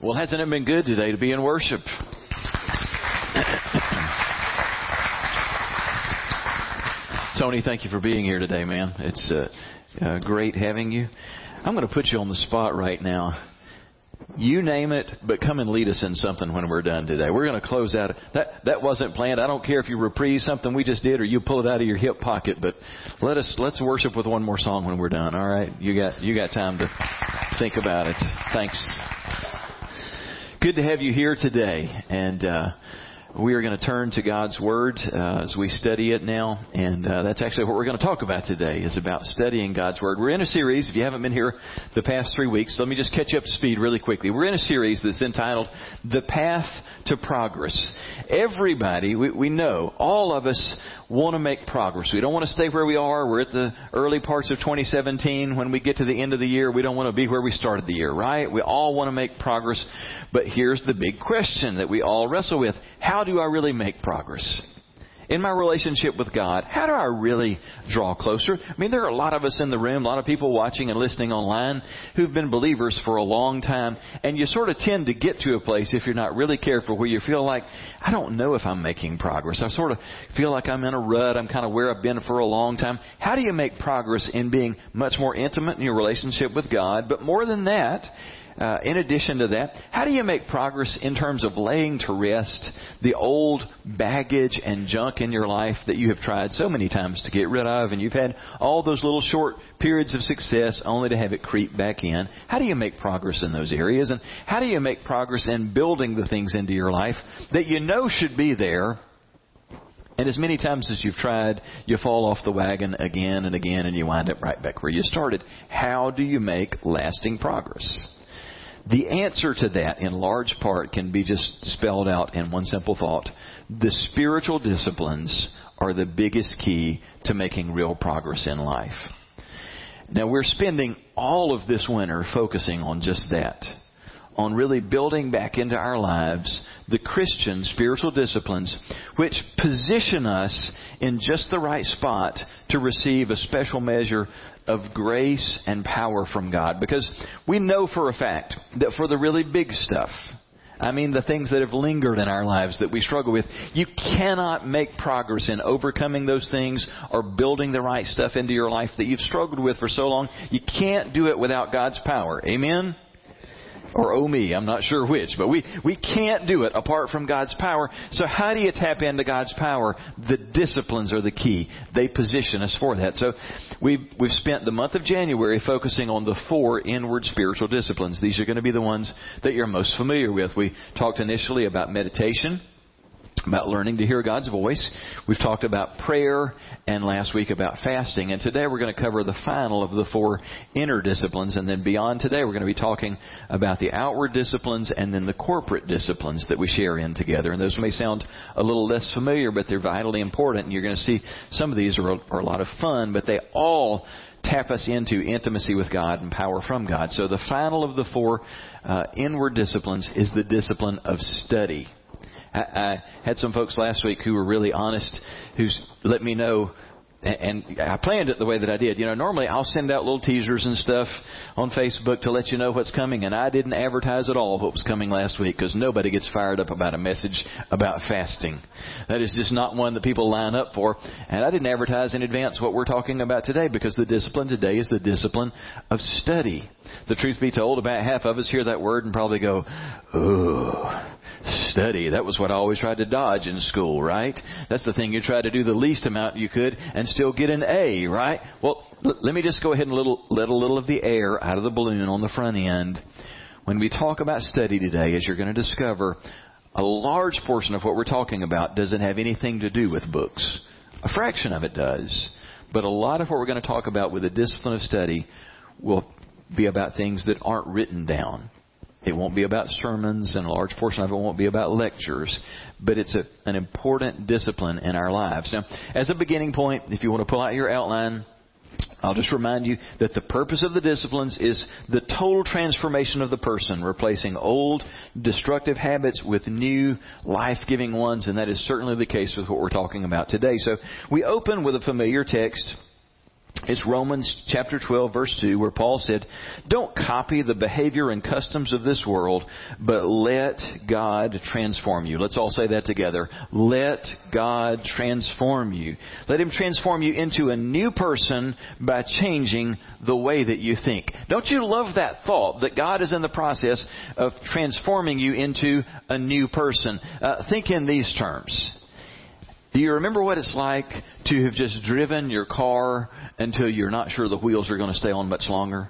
Well, hasn't it been good today to be in worship? Tony, thank you for being here today, man. It's uh, uh, great having you. I'm going to put you on the spot right now. You name it, but come and lead us in something when we're done today. We're going to close out. That that wasn't planned. I don't care if you reprise something we just did or you pull it out of your hip pocket, but let us let's worship with one more song when we're done. All right, you got you got time to think about it. Thanks. Good to have you here today, and. Uh, we are going to turn to God's Word uh, as we study it now, and uh, that's actually what we're going to talk about today. Is about studying God's Word. We're in a series. If you haven't been here the past three weeks, let me just catch up to speed really quickly. We're in a series that's entitled "The Path to Progress." Everybody, we, we know, all of us want to make progress. We don't want to stay where we are. We're at the early parts of 2017. When we get to the end of the year, we don't want to be where we started the year, right? We all want to make progress. But here's the big question that we all wrestle with. How do I really make progress? in my relationship with God, how do I really draw closer? I mean, there are a lot of us in the room, a lot of people watching and listening online who've been believers for a long time, and you sort of tend to get to a place, if you're not really careful, where you feel like, I don't know if I'm making progress. I sort of feel like I'm in a rut. I'm kind of where I've been for a long time. How do you make progress in being much more intimate in your relationship with God? But more than that, uh, in addition to that, how do you make progress in terms of laying to rest the old baggage and junk in your life that you have tried so many times to get rid of, and you've had all those little short periods of success only to have it creep back in? How do you make progress in those areas? And how do you make progress in building the things into your life that you know should be there, and as many times as you've tried, you fall off the wagon again and again and you wind up right back where you started. How do you make lasting progress? The answer to that, in large part, can be just spelled out in one simple thought. The spiritual disciplines are the biggest key to making real progress in life. Now, we're spending all of this winter focusing on just that on really building back into our lives the Christian spiritual disciplines which position us in just the right spot to receive a special measure of grace and power from God. Because we know for a fact that for the really big stuff, I mean, the things that have lingered in our lives that we struggle with. You cannot make progress in overcoming those things or building the right stuff into your life that you've struggled with for so long. You can't do it without God's power. Amen? Or oh me, I'm not sure which, but we, we can't do it apart from God's power. So how do you tap into God's power? The disciplines are the key. They position us for that. So we've, we've spent the month of January focusing on the four inward spiritual disciplines. These are going to be the ones that you're most familiar with. We talked initially about meditation about learning to hear God's voice. We've talked about prayer and last week about fasting. And today we're going to cover the final of the four inner disciplines. And then beyond today, we're going to be talking about the outward disciplines and then the corporate disciplines that we share in together. And those may sound a little less familiar, but they're vitally important. And you're going to see some of these are, are a lot of fun, but they all tap us into intimacy with God and power from God. So the final of the four uh, inward disciplines is the discipline of study. I, had some folks last week who were really honest, who let me know and I planned it the way that I did. You know, normally I'll send out little teasers and stuff on Facebook to let you know what's coming, and I didn't advertise at all what was coming last week because nobody gets fired up about a message about fasting. That is just not one that people line up for. And I didn't advertise in advance what we're talking about today because the discipline today is the discipline of study. The truth be told, about half of us hear that word and probably go, "Ooh." Study. That was what I always tried to dodge in school, right? That's the thing you try to do the least amount you could and still get an A, right? Well, l- let me just go ahead and little, let a little of the air out of the balloon on the front end. When we talk about study today, as you're going to discover, a large portion of what we're talking about doesn't have anything to do with books. A fraction of it does. But a lot of what we're going to talk about with the discipline of study will be about things that aren't written down. It won't be about sermons, and a large portion of it won't be about lectures, but it's a, an important discipline in our lives. Now, as a beginning point, if you want to pull out your outline, I'll just remind you that the purpose of the disciplines is the total transformation of the person, replacing old, destructive habits with new, life-giving ones, and that is certainly the case with what we're talking about today. So we open with a familiar text It's Romans chapter 12 verse 2 where Paul said, don't copy the behavior and customs of this world, but let God transform you. Let's all say that together. Let God transform you. Let Him transform you into a new person by changing the way that you think. Don't you love that thought that God is in the process of transforming you into a new person? Uh, think in these terms. Do you remember what it's like to have just driven your car until you're not sure the wheels are going to stay on much longer?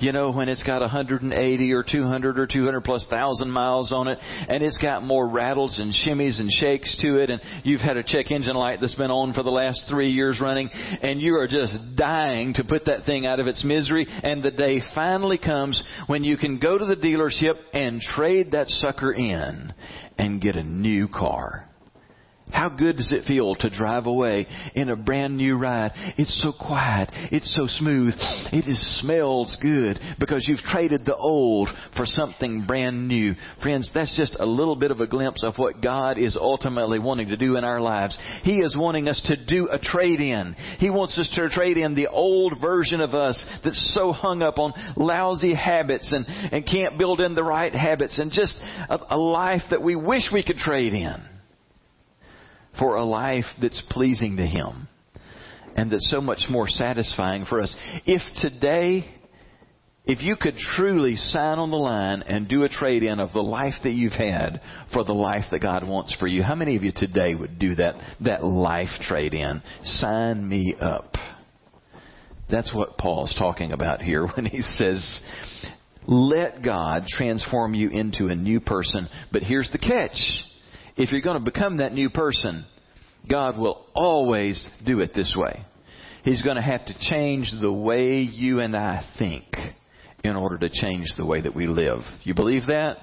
You know, when it's got 180 or 200 or 200 plus thousand miles on it, and it's got more rattles and shimmies and shakes to it, and you've had a check engine light that's been on for the last three years running, and you are just dying to put that thing out of its misery, and the day finally comes when you can go to the dealership and trade that sucker in and get a new car. How good does it feel to drive away in a brand new ride? It's so quiet. It's so smooth. It just smells good because you've traded the old for something brand new. Friends, that's just a little bit of a glimpse of what God is ultimately wanting to do in our lives. He is wanting us to do a trade in. He wants us to trade in the old version of us that's so hung up on lousy habits and, and can't build in the right habits and just a, a life that we wish we could trade in for a life that's pleasing to Him and that's so much more satisfying for us. If today, if you could truly sign on the line and do a trade in of the life that you've had for the life that God wants for you, how many of you today would do that, that life trade in? Sign me up. That's what Paul's talking about here when he says, let God transform you into a new person. But here's the catch if you're going to become that new person, God will always do it this way. He's going to have to change the way you and I think in order to change the way that we live. You believe that?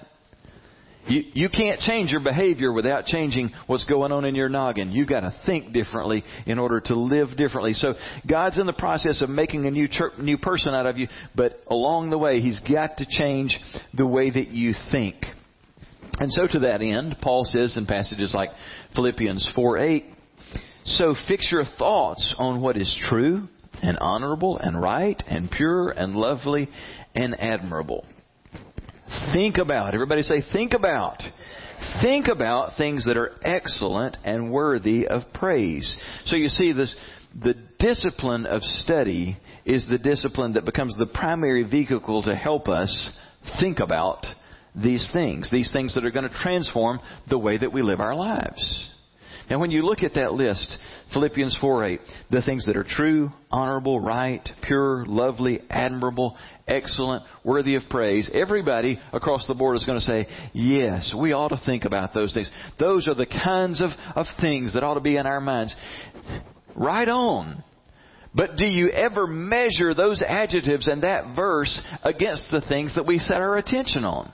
You, you can't change your behavior without changing what's going on in your noggin. You've got to think differently in order to live differently. So God's in the process of making a new, new person out of you, but along the way, He's got to change the way that you think. And so to that end, Paul says in passages like Philippians 4 8, so fix your thoughts on what is true and honorable and right and pure and lovely and admirable. Think about, everybody say, think about. Think about things that are excellent and worthy of praise. So you see, this, the discipline of study is the discipline that becomes the primary vehicle to help us think about these things, these things that are going to transform the way that we live our lives. Now, when you look at that list, Philippians 4 8, the things that are true, honorable, right, pure, lovely, admirable, excellent, worthy of praise, everybody across the board is going to say, yes, we ought to think about those things. Those are the kinds of, of things that ought to be in our minds. Right on. But do you ever measure those adjectives and that verse against the things that we set our attention on?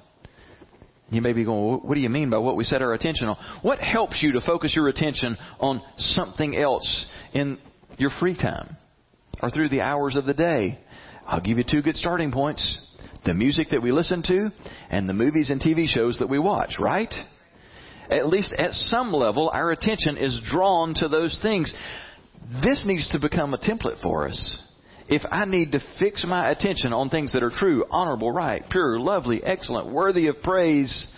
You may be going, what do you mean by what we set our attention on? What helps you to focus your attention on something else in your free time or through the hours of the day? I'll give you two good starting points. The music that we listen to and the movies and TV shows that we watch, right? At least at some level, our attention is drawn to those things. This needs to become a template for us if I need to fix my attention on things that are true, honorable, right, pure, lovely, excellent, worthy of praise,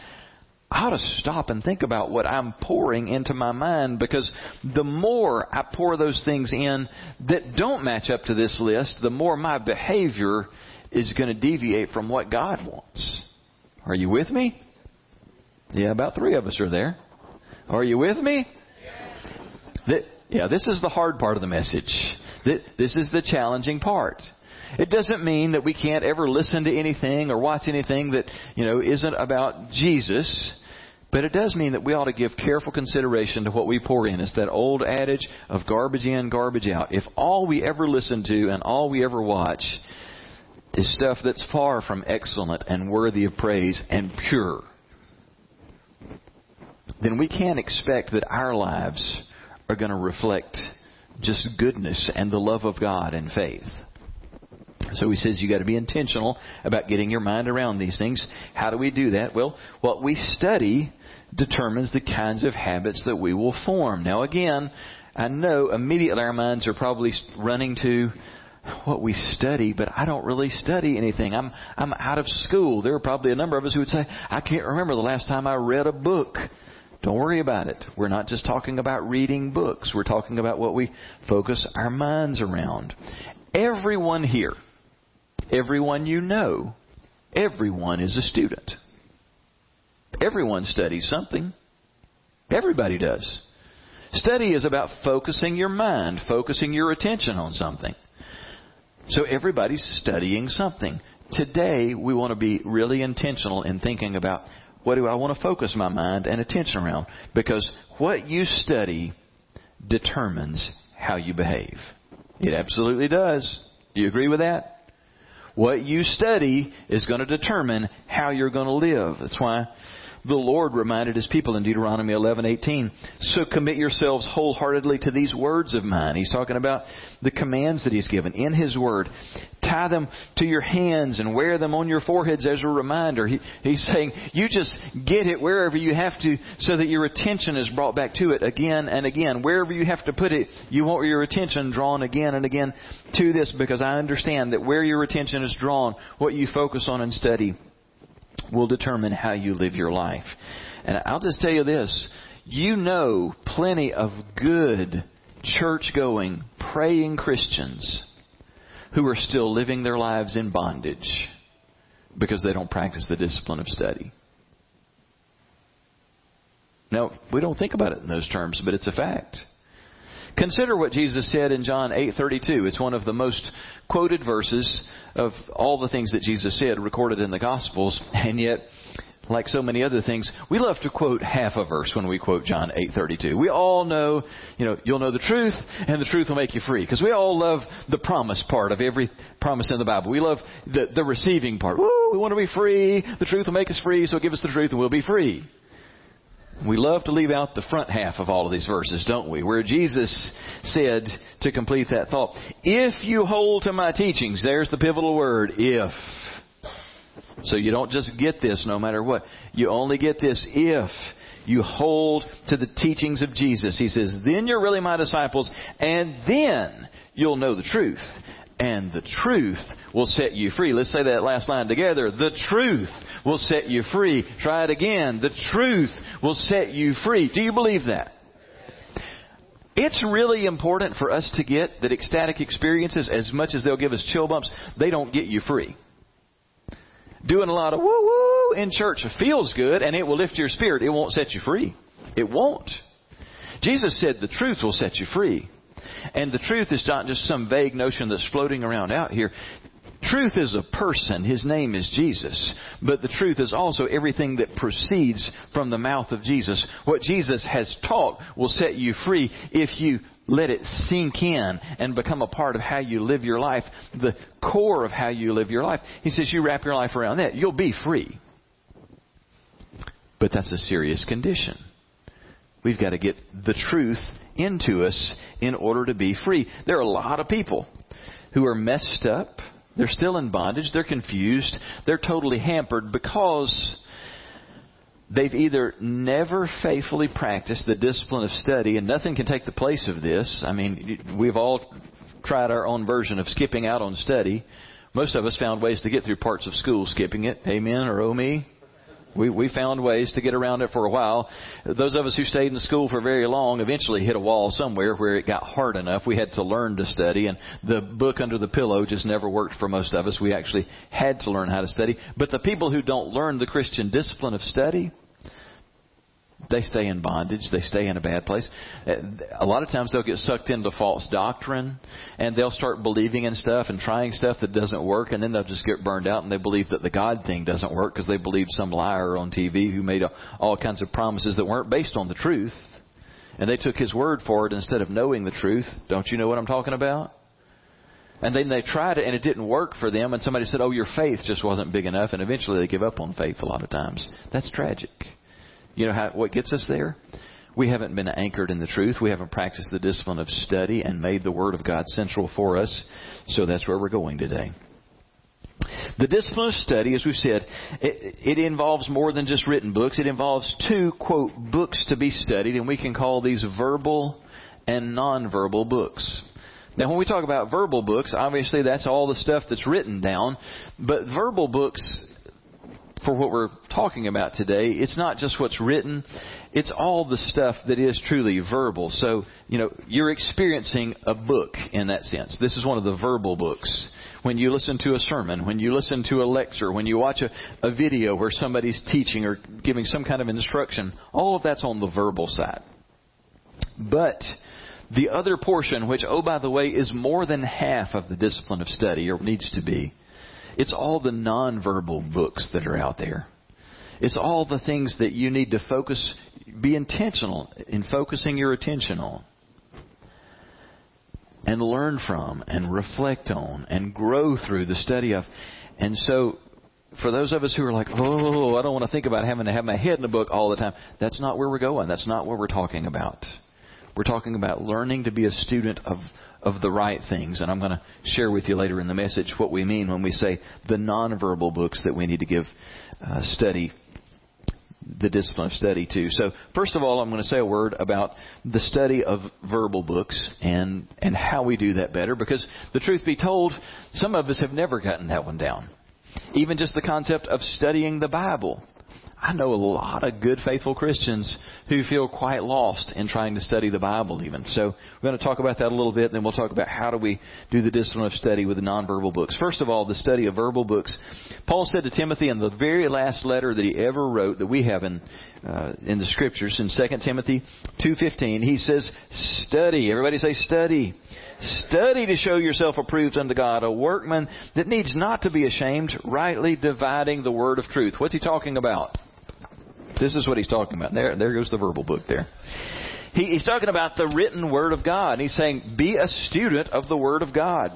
I ought to stop and think about what I'm pouring into my mind because the more I pour those things in that don't match up to this list, the more my behavior is going to deviate from what God wants. Are you with me? Yeah, about three of us are there. Are you with me? Yeah, this is the hard part of the message. This is the challenging part. It doesn't mean that we can't ever listen to anything or watch anything that, you know, isn't about Jesus. But it does mean that we ought to give careful consideration to what we pour in. It's that old adage of garbage in, garbage out. If all we ever listen to and all we ever watch is stuff that's far from excellent and worthy of praise and pure, then we can't expect that our lives are going to reflect just goodness and the love of God and faith. So he says you got to be intentional about getting your mind around these things. How do we do that? Well, what we study determines the kinds of habits that we will form. Now again, I know immediately our minds are probably running to what we study, but I don't really study anything. I'm I'm out of school. There are probably a number of us who would say, I can't remember the last time I read a book. Don't worry about it. We're not just talking about reading books. We're talking about what we focus our minds around. Everyone here, everyone you know, everyone is a student. Everyone studies something. Everybody does. Study is about focusing your mind, focusing your attention on something. So everybody's studying something. Today, we want to be really intentional in thinking about what do I want to focus my mind and attention around? Because what you study determines how you behave. It absolutely does. Do you agree with that? What you study is going to determine how you're going to live. That's why the Lord reminded his people in Deuteronomy 11:18, "So commit yourselves wholeheartedly to these words of mine." He's talking about the commands that he's given in his word. Tie them to your hands and wear them on your foreheads as a reminder. He, he's saying, "You just get it wherever you have to so that your attention is brought back to it again and again. Wherever you have to put it, you want your attention drawn again and again to this because I understand that where your attention is drawn, what you focus on and study will determine how you live your life. And I'll just tell you this you know plenty of good, church going, praying Christians who are still living their lives in bondage because they don't practice the discipline of study. Now, we don't think about it in those terms, but it's a fact. Consider what Jesus said in John 8:32. It's one of the most quoted verses of all the things that Jesus said recorded in the Gospels, and yet like so many other things, we love to quote half a verse when we quote John 8:32. We all know, you know, you'll know the truth and the truth will make you free because we all love the promise part of every promise in the Bible. We love the the receiving part. Woo, we want to be free. The truth will make us free, so give us the truth and we'll be free. We love to leave out the front half of all of these verses, don't we? Where Jesus said, to complete that thought, if you hold to my teachings, there's the pivotal word, if. So you don't just get this no matter what. You only get this if you hold to the teachings of Jesus. He says, then you're really my disciples, and then you'll know the truth and the truth will set you free. Let's say that last line together. The truth will set you free. Try it again. The truth will set you free. Do you believe that? It's really important for us to get that ecstatic experiences, as much as they'll give us chill bumps, they don't get you free. Doing a lot of woo woo in church feels good and it will lift your spirit. It won't set you free. It won't. Jesus said the truth will set you free. And the truth is not just some vague notion that's floating around out here. Truth is a person. His name is Jesus. But the truth is also everything that proceeds from the mouth of Jesus. What Jesus has taught will set you free if you let it sink in and become a part of how you live your life, the core of how you live your life. He says you wrap your life around that, you'll be free. But that's a serious condition. We've got to get the truth into us in order to be free. There are a lot of people who are messed up. They're still in bondage. They're confused. They're totally hampered because they've either never faithfully practiced the discipline of study, and nothing can take the place of this. I mean, we've all tried our own version of skipping out on study. Most of us found ways to get through parts of school skipping it. Amen or oh me? We, we found ways to get around it for a while. Those of us who stayed in school for very long eventually hit a wall somewhere where it got hard enough. We had to learn to study, and the book under the pillow just never worked for most of us. We actually had to learn how to study. But the people who don't learn the Christian discipline of study, they stay in bondage. They stay in a bad place. A lot of times they'll get sucked into false doctrine and they'll start believing in stuff and trying stuff that doesn't work and then they'll just get burned out and they believe that the God thing doesn't work because they believe some liar on TV who made all kinds of promises that weren't based on the truth. And they took his word for it instead of knowing the truth. Don't you know what I'm talking about? And then they tried it and it didn't work for them and somebody said, oh, your faith just wasn't big enough and eventually they give up on faith a lot of times. That's tragic. You know how, what gets us there? We haven't been anchored in the truth. We haven't practiced the discipline of study and made the Word of God central for us. So that's where we're going today. The discipline of study, as we've said, it, it, involves more than just written books. It involves two, quote, books to be studied, and we can call these verbal and nonverbal books. Now, when we talk about verbal books, obviously that's all the stuff that's written down. But verbal books, for what we're talking about today, it's not just what's written, it's all the stuff that is truly verbal. So, you know, you're experiencing a book in that sense. This is one of the verbal books. When you listen to a sermon, when you listen to a lecture, when you watch a, a video where somebody's teaching or giving some kind of instruction, all of that's on the verbal side. But the other portion, which, oh, by the way, is more than half of the discipline of study, or needs to be, it's all the nonverbal books that are out there. It's all the things that you need to focus, be intentional in focusing your attention on. And learn from, and reflect on, and grow through the study of. And so, for those of us who are like, oh, I don't want to think about having to have my head in a book all the time, that's not where we're going. That's not what we're talking about. We're talking about learning to be a student of, of the right things. And I'm going to share with you later in the message what we mean when we say the nonverbal books that we need to give uh, study, the discipline of study to. So, first of all, I'm going to say a word about the study of verbal books and, and how we do that better. Because the truth be told, some of us have never gotten that one down. Even just the concept of studying the Bible. I know a lot of good, faithful Christians who feel quite lost in trying to study the Bible even. So we're going to talk about that a little bit, and then we'll talk about how do we do the discipline of study with the nonverbal books. First of all, the study of verbal books. Paul said to Timothy in the very last letter that he ever wrote that we have in, uh, in the Scriptures, in 2 Timothy 2.15, he says, study. Everybody say study. Study to show yourself approved unto God, a workman that needs not to be ashamed, rightly dividing the word of truth. What's he talking about? This is what he's talking about. There, there goes the verbal book there. He, he's talking about the written Word of God. He's saying, be a student of the Word of God.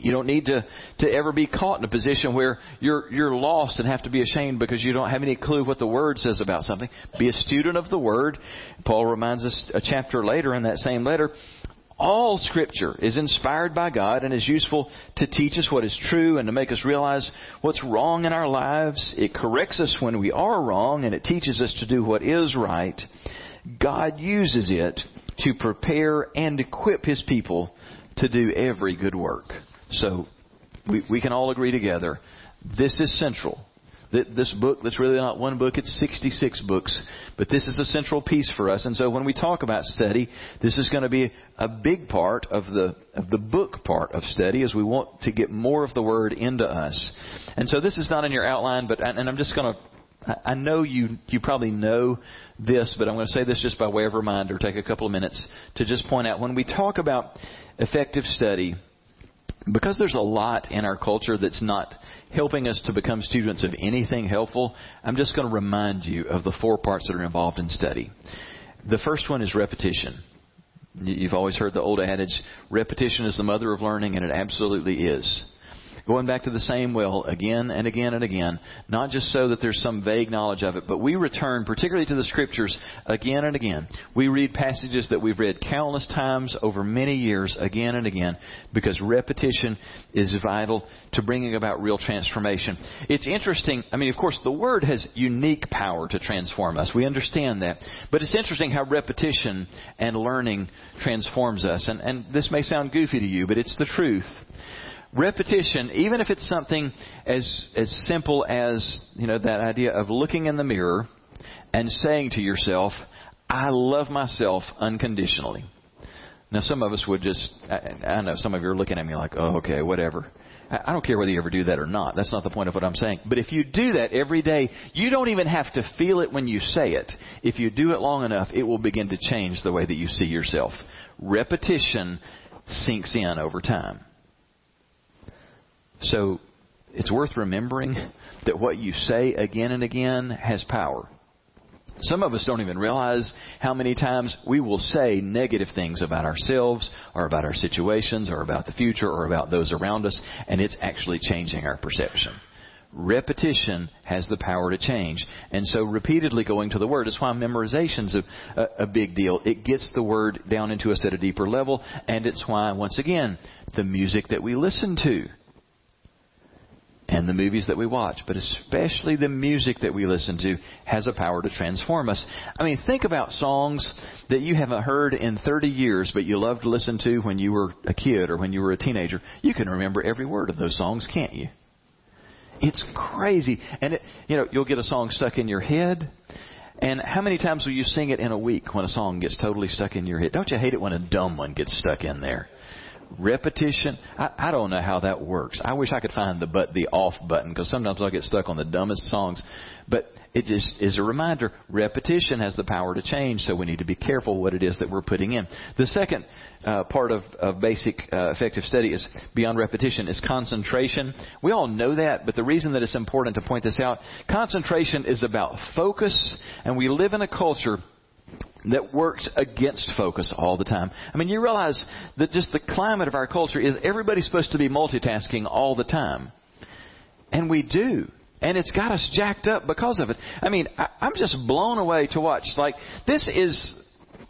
You don't need to, to ever be caught in a position where you're, you're lost and have to be ashamed because you don't have any clue what the Word says about something. Be a student of the Word. Paul reminds us a chapter later in that same letter all Scripture is inspired by God and is useful to teach us what is true and to make us realize what's wrong in our lives. It corrects us when we are wrong and it teaches us to do what is right. God uses it to prepare and equip His people to do every good work. So we, we can all agree together. This is central this book that's really not one book, it's 66 books. But this is a central piece for us. And so when we talk about study, this is going to be a big part of the, of the book part of study as we want to get more of the Word into us. And so this is not in your outline, but, and I'm just going to I know you you probably know this, but I'm going to say this just by way of reminder. Take a couple of minutes to just point out when we talk about effective study, because there's a lot in our culture that's not helping us to become students of anything helpful, I'm just going to remind you of the four parts that are involved in study. The first one is repetition. You've always heard the old adage, repetition is the mother of learning, and it absolutely is going back to the same well again and again and again, not just so that there's some vague knowledge of it, but we return particularly to the scriptures again and again. We read passages that we've read countless times over many years again and again because repetition is vital to bringing about real transformation. It's interesting, I mean, of course, the Word has unique power to transform us. We understand that. But it's interesting how repetition and learning transforms us. And, and this may sound goofy to you, but it's the truth repetition, even if it's something as as simple as you know that idea of looking in the mirror and saying to yourself, "I love myself unconditionally." Now, some of us would just, I, I know some of you are looking at me like, "Oh, okay, whatever." I don't care whether you ever do that or not. That's not the point of what I'm saying. But if you do that every day, you don't even have to feel it when you say it. If you do it long enough, it will begin to change the way that you see yourself. Repetition sinks in over time. So it's worth remembering that what you say again and again has power. Some of us don't even realize how many times we will say negative things about ourselves or about our situations or about the future or about those around us, and it's actually changing our perception. Repetition has the power to change. And so repeatedly going to the Word is why memorization's a, a, a big deal. It gets the Word down into us at a deeper level, and it's why, once again, the music that we listen to and the movies that we watch, but especially the music that we listen to has a power to transform us. I mean, think about songs that you haven't heard in 30 years, but you loved to listen to when you were a kid or when you were a teenager. You can remember every word of those songs, can't you? It's crazy. And it, you know, you'll get a song stuck in your head. And how many times will you sing it in a week when a song gets totally stuck in your head? Don't you hate it when a dumb one gets stuck in there? Repetition. I, I don't know how that works. I wish I could find the but the off button because sometimes I get stuck on the dumbest songs. But it just is a reminder. Repetition has the power to change, so we need to be careful what it is that we're putting in. The second uh, part of, of basic uh, effective study is beyond repetition is concentration. We all know that, but the reason that it's important to point this out, concentration is about focus, and we live in a culture that works against focus all the time. I mean, you realize that just the climate of our culture is everybody's supposed to be multitasking all the time. And we do. And it's got us jacked up because of it. I mean, I, I'm just blown away to watch. Like, this is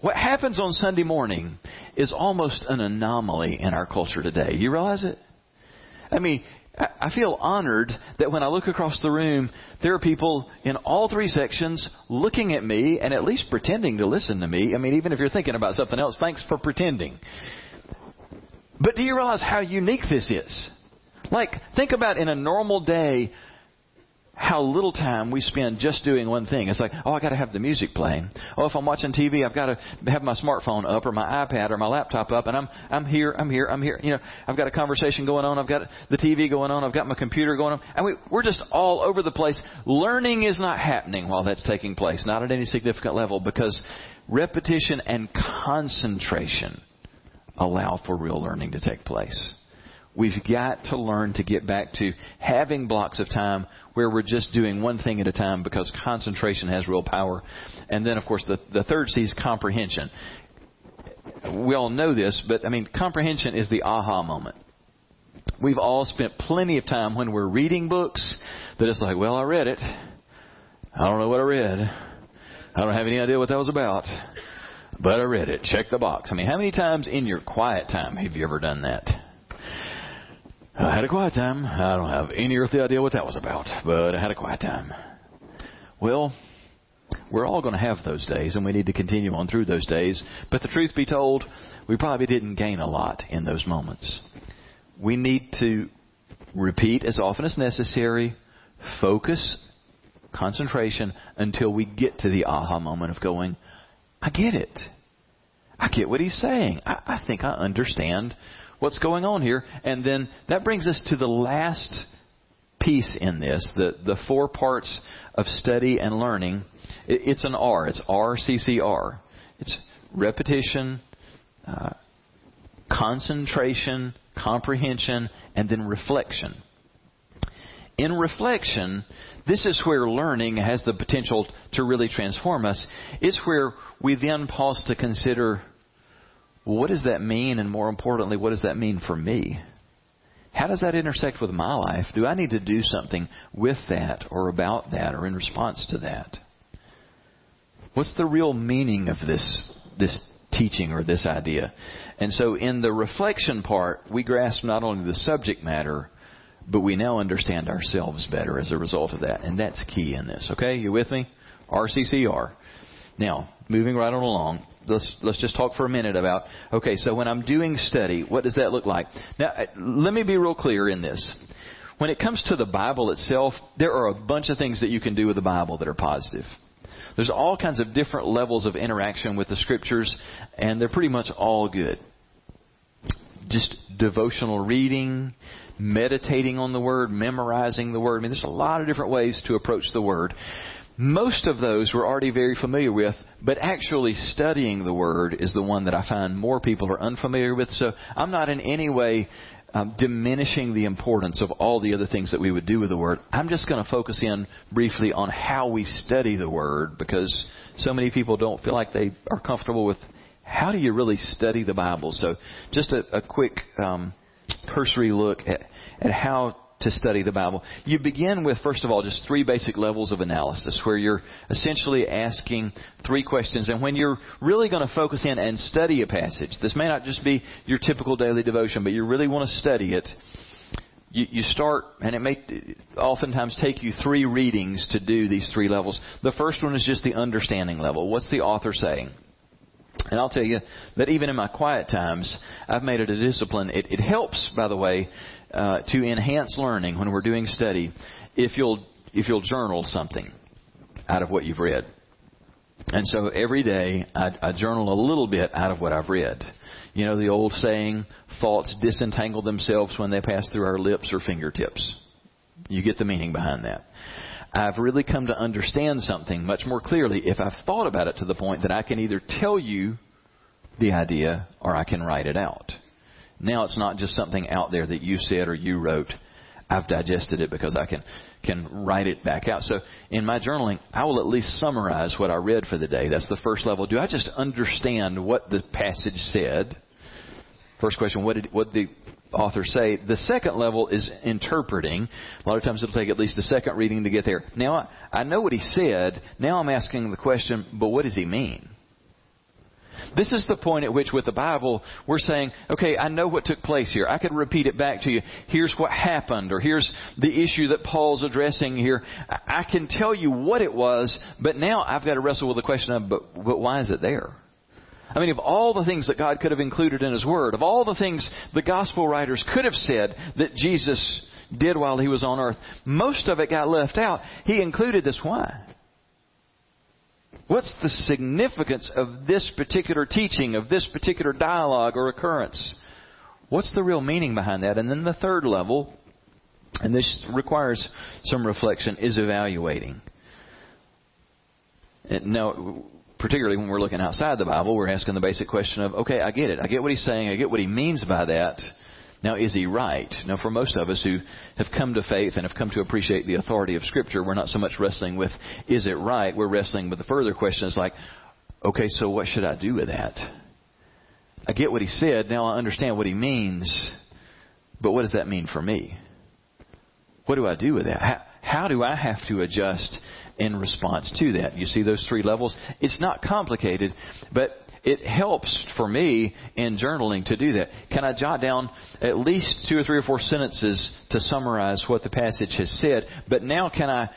what happens on Sunday morning is almost an anomaly in our culture today. You realize it? I mean, I feel honored that when I look across the room, there are people in all three sections looking at me and at least pretending to listen to me. I mean, even if you're thinking about something else, thanks for pretending. But do you realize how unique this is? Like, think about in a normal day, how little time we spend just doing one thing. It's like, oh, I got to have the music playing. Oh, if I'm watching TV, I've got to have my smartphone up or my iPad or my laptop up, and I'm I'm here, I'm here, I'm here. You know, I've got a conversation going on, I've got the TV going on, I've got my computer going on, and we we're just all over the place. Learning is not happening while that's taking place, not at any significant level, because repetition and concentration allow for real learning to take place. We've got to learn to get back to having blocks of time where we're just doing one thing at a time because concentration has real power. And then, of course, the, the third C is comprehension. We all know this, but I mean, comprehension is the aha moment. We've all spent plenty of time when we're reading books that it's like, well, I read it. I don't know what I read. I don't have any idea what that was about. But I read it. Check the box. I mean, how many times in your quiet time have you ever done that? I had a quiet time. I don't have any earthly idea what that was about, but I had a quiet time. Well, we're all going to have those days, and we need to continue on through those days. But the truth be told, we probably didn't gain a lot in those moments. We need to repeat as often as necessary, focus, concentration, until we get to the aha moment of going, I get it. I get what he's saying. I, I think I understand what's going on here. And then that brings us to the last piece in this, the, the four parts of study and learning. It, it's an R. It's RCCR. It's repetition, uh, concentration, comprehension, and then reflection. In reflection, this is where learning has the potential to really transform us. It's where we then pause to consider what does that mean? And more importantly, what does that mean for me? How does that intersect with my life? Do I need to do something with that or about that or in response to that? What's the real meaning of this, this teaching or this idea? And so in the reflection part, we grasp not only the subject matter, but we now understand ourselves better as a result of that. And that's key in this. Okay? You with me? RCCR. Now, moving right on along let's let's just talk for a minute about okay so when i'm doing study what does that look like? Now uh, let me be real clear in this. When it comes to the bible itself there are a bunch of things that you can do with the bible that are positive. There's all kinds of different levels of interaction with the scriptures and they're pretty much all good. Just devotional reading meditating on the word memorizing the word. I mean there's a lot of different ways to approach the word most of those we're already very familiar with, but actually studying the Word is the one that I find more people are unfamiliar with. So I'm not in any way um, diminishing the importance of all the other things that we would do with the Word. I'm just going to focus in briefly on how we study the Word because so many people don't feel like they are comfortable with how do you really study the Bible. So just a, a quick um, cursory look at, at how to study the Bible. You begin with, first of all, just three basic levels of analysis where you're essentially asking three questions. And when you're really going to focus in and study a passage, this may not just be your typical daily devotion, but you really want to study it, you, you start, and it may oftentimes take you three readings to do these three levels. The first one is just the understanding level. What's the author saying? And I'll tell you that even in my quiet times, I've made it a discipline. It, it helps, by the way, uh, to enhance learning when we're doing study if you'll if you'll journal something out of what you've read. And so every day I, I journal a little bit out of what I've read. You know the old saying, thoughts disentangle themselves when they pass through our lips or fingertips. You get the meaning behind that. I've really come to understand something much more clearly if I've thought about it to the point that I can either tell you the idea or I can write it out. Now it's not just something out there that you said or you wrote. I've digested it because I can can write it back out. So in my journaling, I will at least summarize what I read for the day. That's the first level. Do I just understand what the passage said? First question, what did what the author say? The second level is interpreting. A lot of times it'll take at least a second reading to get there. Now I, I know what he said. Now I'm asking the question, but what does he mean? This is the point at which, with the Bible, we're saying, okay, I know what took place here. I could repeat it back to you. Here's what happened, or here's the issue that Paul's addressing here. I can tell you what it was, but now I've got to wrestle with the question of, but, but why is it there? I mean, of all the things that God could have included in His Word, of all the things the Gospel writers could have said that Jesus did while He was on earth, most of it got left out. He included this why? What's the significance of this particular teaching, of this particular dialogue or occurrence? What's the real meaning behind that? And then the third level, and this requires some reflection, is evaluating. Now, particularly when we're looking outside the Bible, we're asking the basic question of, okay, I get it. I get what he's saying. I get what he means by that. Now, is he right? Now, for most of us who have come to faith and have come to appreciate the authority of Scripture, we're not so much wrestling with, is it right? We're wrestling with the further questions like, okay, so what should I do with that? I get what he said. Now I understand what he means. But what does that mean for me? What do I do with that? How, how do I have to adjust in response to that? You see those three levels? It's not complicated, but it helps for me in journaling to do that. Can I jot down at least two or three or four sentences to summarize what the passage has said? But now can I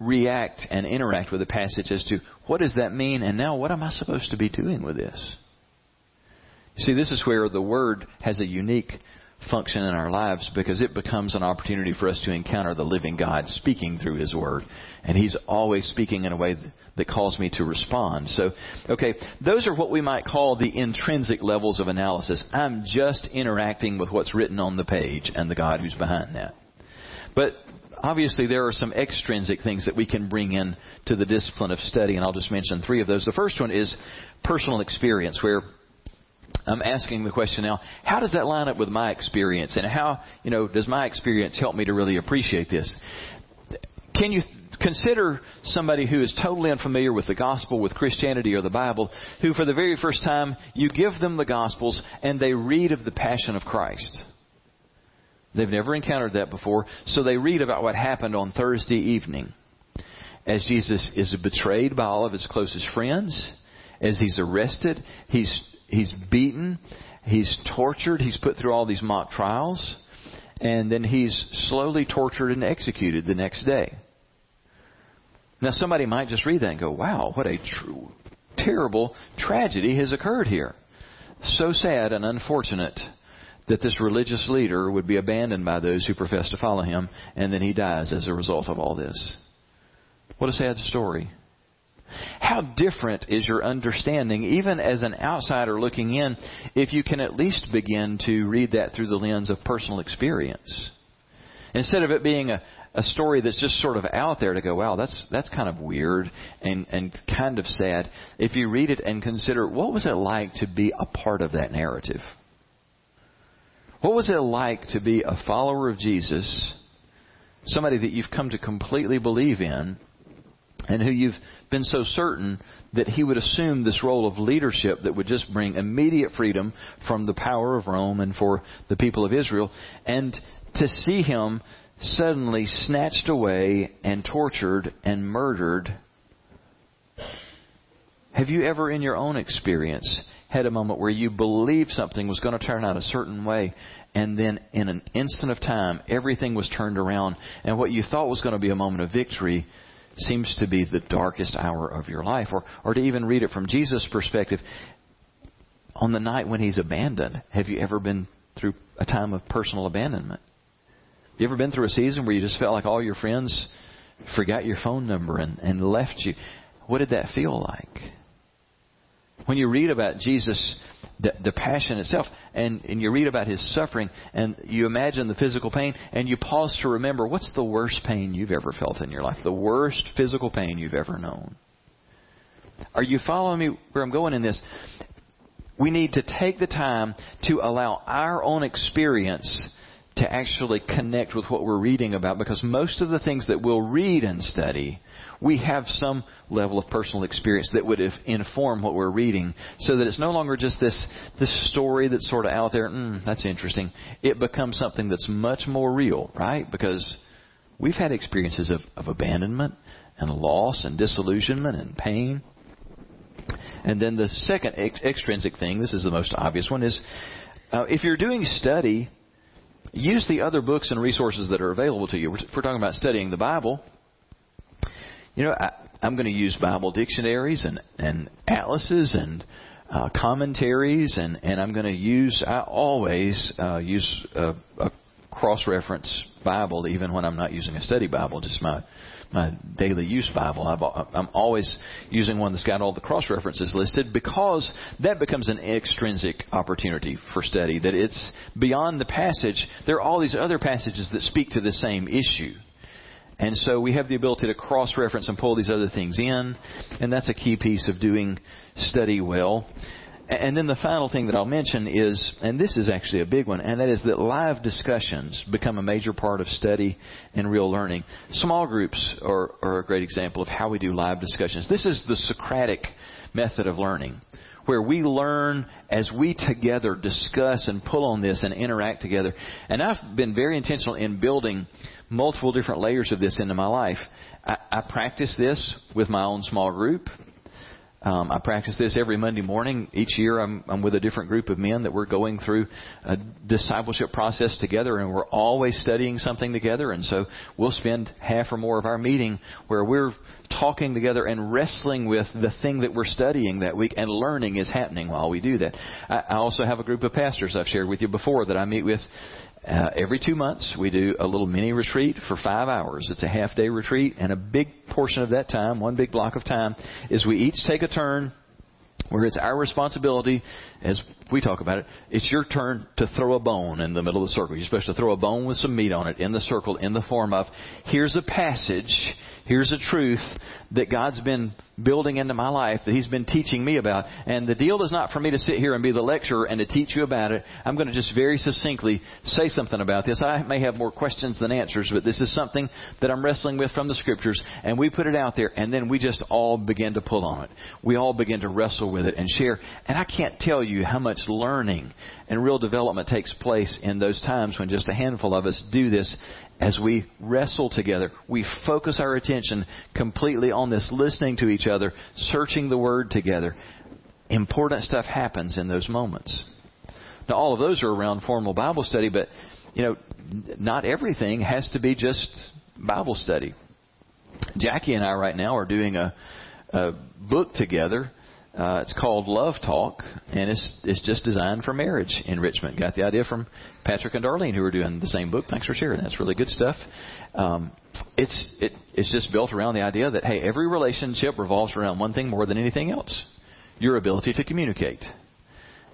react and interact with the passage as to what does that mean and now what am I supposed to be doing with this? See, this is where the Word has a unique function in our lives because it becomes an opportunity for us to encounter the living God speaking through His Word. And He's always speaking in a way that calls me to respond. So, okay, those are what we might call the intrinsic levels of analysis. I'm just interacting with what's written on the page and the God who's behind that. But obviously there are some extrinsic things that we can bring in to the discipline of study, and I'll just mention three of those. The first one is personal experience, where I'm asking the question now, how does that line up with my experience? And how, you know, does my experience help me to really appreciate this? Can you consider somebody who is totally unfamiliar with the gospel, with Christianity or the Bible, who for the very first time you give them the gospels and they read of the passion of Christ? They've never encountered that before, so they read about what happened on Thursday evening as Jesus is betrayed by all of his closest friends, as he's arrested, he's he's beaten, he's tortured, he's put through all these mock trials, and then he's slowly tortured and executed the next day. Now, somebody might just read that and go, wow, what a true, terrible tragedy has occurred here. So sad and unfortunate that this religious leader would be abandoned by those who profess to follow him, and then he dies as a result of all this. What a sad story. How different is your understanding, even as an outsider looking in, if you can at least begin to read that through the lens of personal experience? Instead of it being a, a story that's just sort of out there to go, wow, that's that's kind of weird and and kind of sad. If you read it and consider what was it like to be a part of that narrative? What was it like to be a follower of Jesus, somebody that you've come to completely believe in, and who you've been so certain that he would assume this role of leadership that would just bring immediate freedom from the power of Rome and for the people of Israel, and to see him suddenly snatched away and tortured and murdered. Have you ever, in your own experience, had a moment where you believed something was going to turn out a certain way, and then in an instant of time, everything was turned around, and what you thought was going to be a moment of victory seems to be the darkest hour of your life. Or, or to even read it from Jesus' perspective, on the night when he's abandoned, have you ever been through a time of personal abandonment? You ever been through a season where you just felt like all your friends forgot your phone number and, and left you? What did that feel like? When you read about Jesus, the, the passion itself, and, and you read about his suffering, and you imagine the physical pain, and you pause to remember what's the worst pain you've ever felt in your life? The worst physical pain you've ever known. Are you following me where I'm going in this? We need to take the time to allow our own experience to actually connect with what we're reading about because most of the things that we'll read and study, we have some level of personal experience that would inform what we're reading so that it's no longer just this, this story that's sort of out there, mm, that's interesting. It becomes something that's much more real, right? Because we've had experiences of, of abandonment and loss and disillusionment and pain. And then the second ex- extrinsic thing, this is the most obvious one, is uh, if you're doing study, use the other books and resources that are available to you. If we're talking about studying the Bible, you know, I, I'm going to use Bible dictionaries and, and atlases and uh, commentaries, and, and I'm going to use, I always uh, use a, a cross reference Bible, even when I'm not using a study Bible, just my my daily use Bible. i am always using one that's got all the cross references listed because that becomes an extrinsic opportunity for study. That it's beyond the passage. There are all these other passages that speak to the same issue. And so we have the ability to cross reference and pull these other things in, and that's a key piece of doing study well. And then the final thing that I'll mention is, and this is actually a big one, and that is that live discussions become a major part of study and real learning. Small groups are, are a great example of how we do live discussions. This is the Socratic method of learning, where we learn as we together discuss and pull on this and interact together. And I've been very intentional in building multiple different layers of this into my life. I, I practice this with my own small group. Um, I practice this every Monday morning. Each year, I'm, I'm with a different group of men that we're going through a discipleship process together, and we're always studying something together. And so we'll spend half or more of our meeting where we're talking together and wrestling with the thing that we're studying that week, and learning is happening while we do that. I, I also have a group of pastors I've shared with you before that I meet with uh, every two months, we do a little mini retreat for five hours. It's a half day retreat, and a big portion of that time, one big block of time, is we each take a turn where it's our responsibility, as we talk about it, it's your turn to throw a bone in the middle of the circle. You're supposed to throw a bone with some meat on it in the circle in the form of, here's a passage Here's a truth that God's been building into my life, that He's been teaching me about. And the deal is not for me to sit here and be the lecturer and to teach you about it. I'm going to just very succinctly say something about this. I may have more questions than answers, but this is something that I'm wrestling with from the Scriptures. And we put it out there, and then we just all begin to pull on it. We all begin to wrestle with it and share. And I can't tell you how much learning and real development takes place in those times when just a handful of us do this as we wrestle together, we focus our attention completely on this, listening to each other, searching the Word together. Important stuff happens in those moments. Now, all of those are around formal Bible study, but, you know, not everything has to be just Bible study. Jackie and I right now are doing a, a book together uh, it's called Love Talk, and it's it's just designed for marriage enrichment. Got the idea from Patrick and Darlene, who are doing the same book. Thanks for sharing. That's really good stuff. Um, it's it, it's just built around the idea that hey, every relationship revolves around one thing more than anything else: your ability to communicate.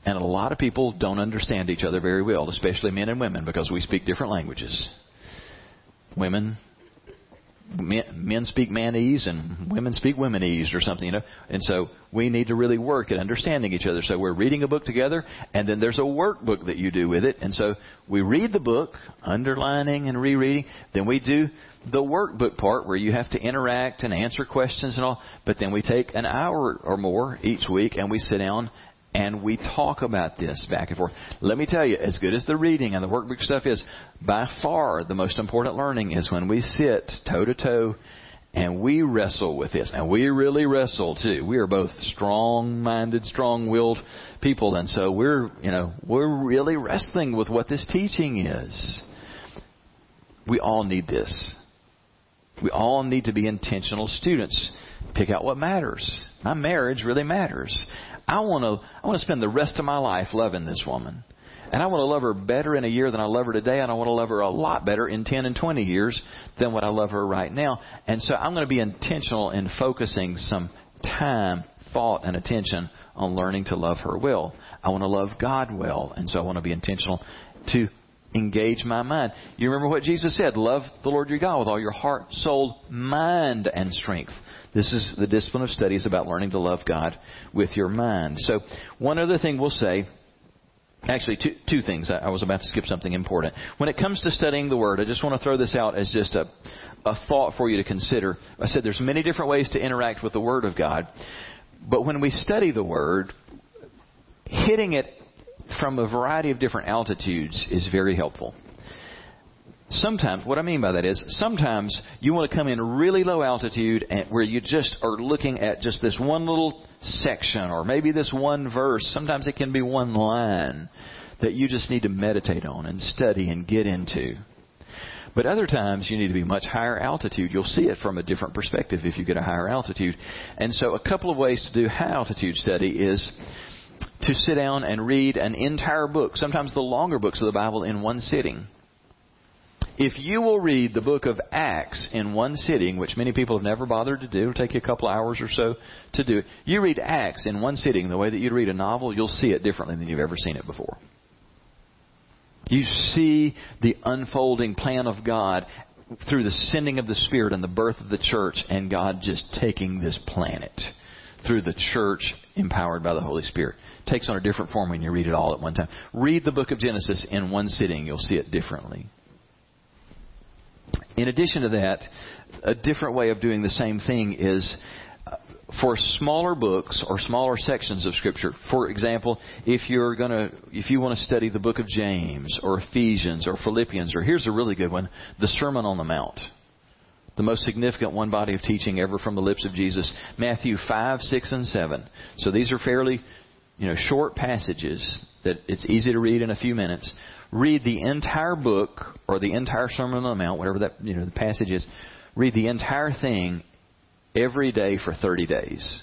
And a lot of people don't understand each other very well, especially men and women, because we speak different languages. Women men men speak manese and women speak womenese or something, you know. And so we need to really work at understanding each other. So we're reading a book together, and then there's a workbook that you do with it. And so we read the book, underlining and rereading. Then we do the workbook part where you have to interact and answer questions and all. But then we take an hour or more each week and we sit down and we talk about this back and forth. Let me tell you, as good as the reading and the workbook stuff is, by far the most important learning is when we sit toe to toe and we wrestle with this. And we really wrestle too. We are both strong-minded, strong-willed people, and so we're, you know, we're really wrestling with what this teaching is. We all need this. We all need to be intentional students. Pick out what matters. My marriage really matters. I want to I want to spend the rest of my life loving this woman. And I want to love her better in a year than I love her today, and I want to love her a lot better in 10 and 20 years than what I love her right now. And so I'm going to be intentional in focusing some time, thought, and attention on learning to love her well. I want to love God well, and so I want to be intentional to engage my mind. You remember what Jesus said love the Lord your God with all your heart, soul, mind, and strength. This is the discipline of study is about learning to love God with your mind. So, one other thing we'll say Actually, two, two things. I, was about to skip something important. When it comes to studying the Word, I just want to throw this out as just a, a thought for you to consider. I said there's many different ways to interact with the Word of God, but when we study the Word, hitting it from a variety of different altitudes is very helpful. Sometimes, what I mean by that is, sometimes you want to come in really low altitude and where you just are looking at just this one little section or maybe this one verse. Sometimes it can be one line that you just need to meditate on and study and get into. But other times you need to be much higher altitude. You'll see it from a different perspective if you get a higher altitude. And so a couple of ways to do high altitude study is to sit down and read an entire book, sometimes the longer books of the Bible in one sitting. If you will read the book of Acts in one sitting, which many people have never bothered to do, it'll take you a couple hours or so to do it. You read Acts in one sitting the way that you'd read a novel, you'll see it differently than you've ever seen it before. You see the unfolding plan of God through the sending of the Spirit and the birth of the church, and God just taking this planet through the church empowered by the Holy Spirit. It takes on a different form when you read it all at one time. Read the book of Genesis in one sitting, you'll see it differently. In addition to that, a different way of doing the same thing is uh, for smaller books or smaller sections of scripture. For example, if you're going to if you want to study the book of James or Ephesians or Philippians or here's a really good one, the Sermon on the Mount. The most significant one body of teaching ever from the lips of Jesus, Matthew 5, 6 and 7. So these are fairly, you know, short passages that it's easy to read in a few minutes read the entire book or the entire Sermon on the Mount, whatever that you know the passage is, read the entire thing every day for 30 days.